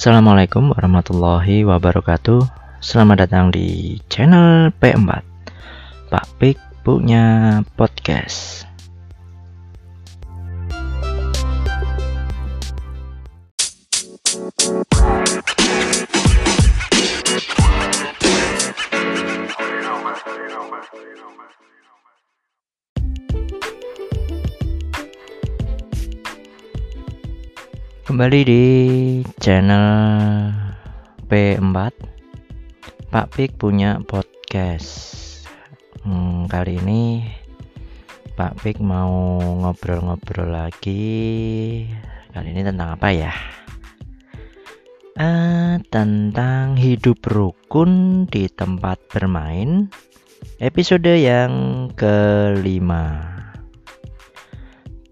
Assalamualaikum warahmatullahi wabarakatuh. Selamat datang di channel P4 Pak Pik punya podcast Kembali di channel P4 Pak Pik punya podcast. Hmm, Kali ini Pak Pik mau ngobrol-ngobrol lagi. Kali ini tentang apa ya? Uh, tentang hidup rukun di tempat bermain Episode yang kelima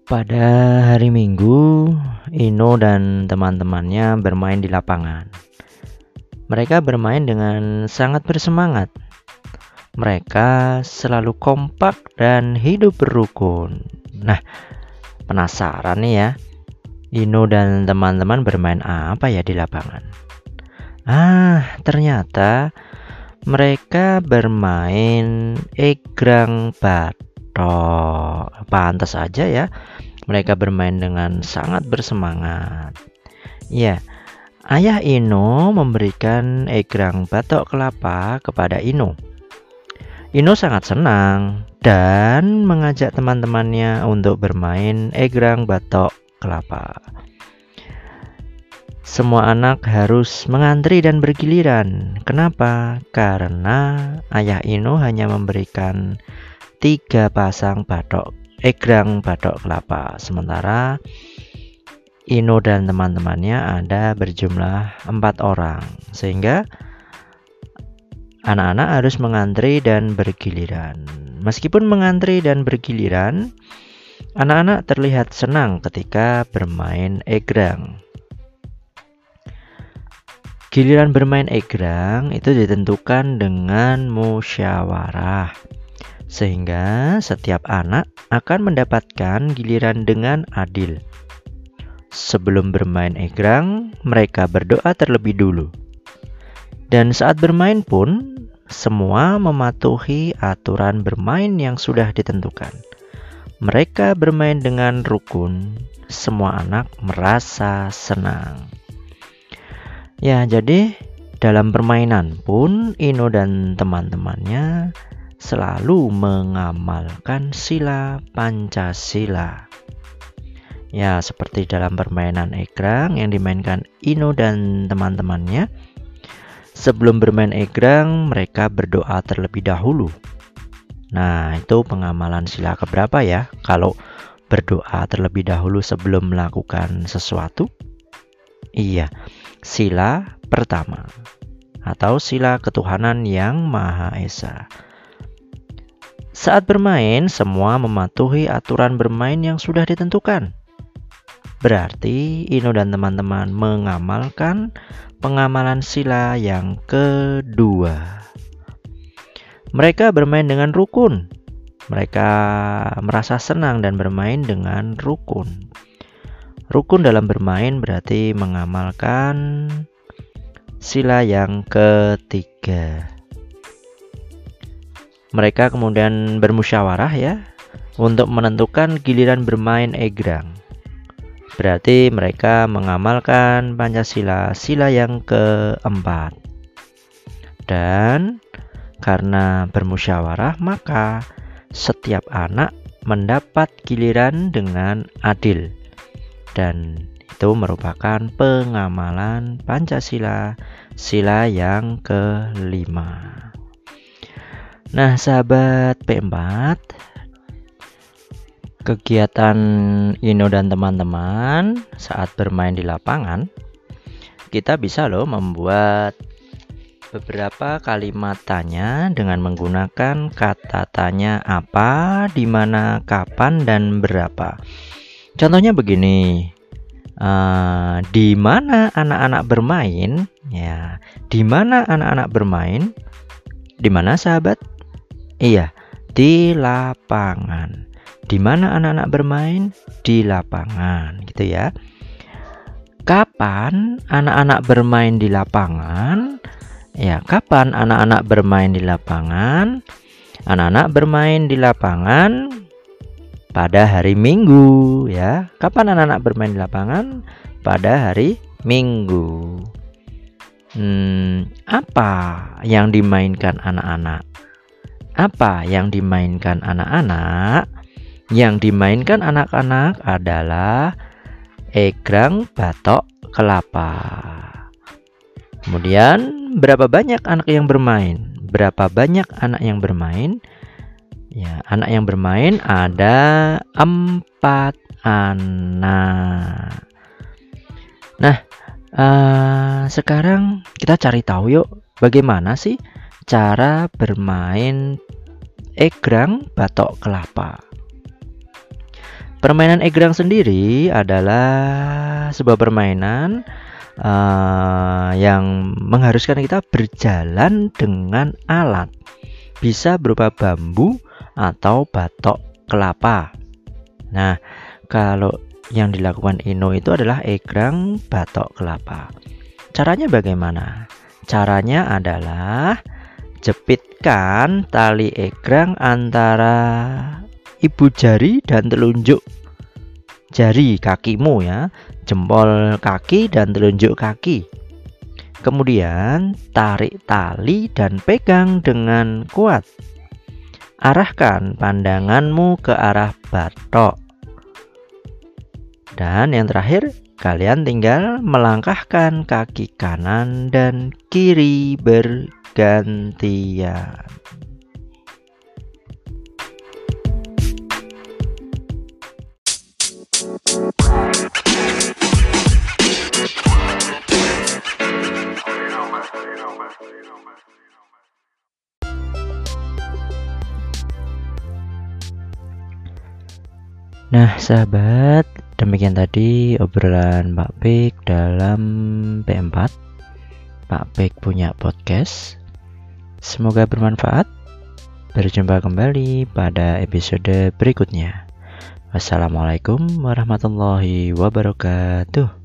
pada hari Minggu, Ino dan teman-temannya bermain di lapangan. Mereka bermain dengan sangat bersemangat. Mereka selalu kompak dan hidup berukun. Nah, penasaran nih ya, Ino dan teman-teman bermain apa ya di lapangan? Ah, ternyata mereka bermain egrang batok. Pantas aja ya mereka bermain dengan sangat bersemangat. Ya, ayah Ino memberikan egrang batok kelapa kepada Ino. Ino sangat senang dan mengajak teman-temannya untuk bermain egrang batok kelapa. Semua anak harus mengantri dan bergiliran. Kenapa? Karena ayah Ino hanya memberikan tiga pasang batok egrang batok kelapa. Sementara Ino dan teman-temannya ada berjumlah empat orang, sehingga anak-anak harus mengantri dan bergiliran. Meskipun mengantri dan bergiliran, anak-anak terlihat senang ketika bermain egrang. Giliran bermain egrang itu ditentukan dengan musyawarah sehingga setiap anak akan mendapatkan giliran dengan adil. Sebelum bermain egrang, mereka berdoa terlebih dulu. Dan saat bermain pun, semua mematuhi aturan bermain yang sudah ditentukan. Mereka bermain dengan rukun, semua anak merasa senang. Ya, jadi dalam permainan pun Ino dan teman-temannya selalu mengamalkan sila Pancasila. Ya, seperti dalam permainan egrang yang dimainkan Ino dan teman-temannya. Sebelum bermain egrang, mereka berdoa terlebih dahulu. Nah, itu pengamalan sila keberapa ya? Kalau berdoa terlebih dahulu sebelum melakukan sesuatu? Iya, sila pertama atau sila ketuhanan yang Maha Esa. Saat bermain, semua mematuhi aturan bermain yang sudah ditentukan. Berarti Ino dan teman-teman mengamalkan pengamalan sila yang kedua. Mereka bermain dengan rukun. Mereka merasa senang dan bermain dengan rukun. Rukun dalam bermain berarti mengamalkan sila yang ketiga. Mereka kemudian bermusyawarah ya untuk menentukan giliran bermain egrang. Berarti mereka mengamalkan Pancasila sila yang keempat. Dan karena bermusyawarah maka setiap anak mendapat giliran dengan adil. Dan itu merupakan pengamalan Pancasila sila yang kelima. Nah, sahabat P4, kegiatan Ino dan teman-teman saat bermain di lapangan, kita bisa loh membuat beberapa kalimat tanya dengan menggunakan kata tanya apa, di mana, kapan, dan berapa. Contohnya begini, uh, di mana anak-anak bermain? Ya, di mana anak-anak bermain? Di mana sahabat? Iya, di lapangan. Di mana anak-anak bermain? Di lapangan, gitu ya. Kapan anak-anak bermain di lapangan? Ya, kapan anak-anak bermain di lapangan? Anak-anak bermain di lapangan pada hari Minggu ya. Kapan anak-anak bermain di lapangan? Pada hari Minggu. Hmm, apa yang dimainkan anak-anak? Apa yang dimainkan anak-anak? Yang dimainkan anak-anak adalah egrang batok kelapa. Kemudian berapa banyak anak yang bermain? Berapa banyak anak yang bermain? Ya, anak yang bermain ada empat anak. Nah, uh, sekarang kita cari tahu yuk, bagaimana sih cara bermain egrang batok kelapa. Permainan egrang sendiri adalah sebuah permainan uh, yang mengharuskan kita berjalan dengan alat. Bisa berupa bambu atau batok kelapa. Nah, kalau yang dilakukan Ino itu adalah egrang batok kelapa. Caranya bagaimana? Caranya adalah jepitkan tali egrang antara ibu jari dan telunjuk jari kakimu ya, jempol kaki dan telunjuk kaki. Kemudian tarik tali dan pegang dengan kuat. Arahkan pandanganmu ke arah batok. Dan yang terakhir, kalian tinggal melangkahkan kaki kanan dan kiri bergantian. Nah, sahabat, demikian tadi obrolan Pak Pik dalam P4. Pak Pik punya podcast. Semoga bermanfaat. Berjumpa kembali pada episode berikutnya. Wassalamualaikum warahmatullahi wabarakatuh.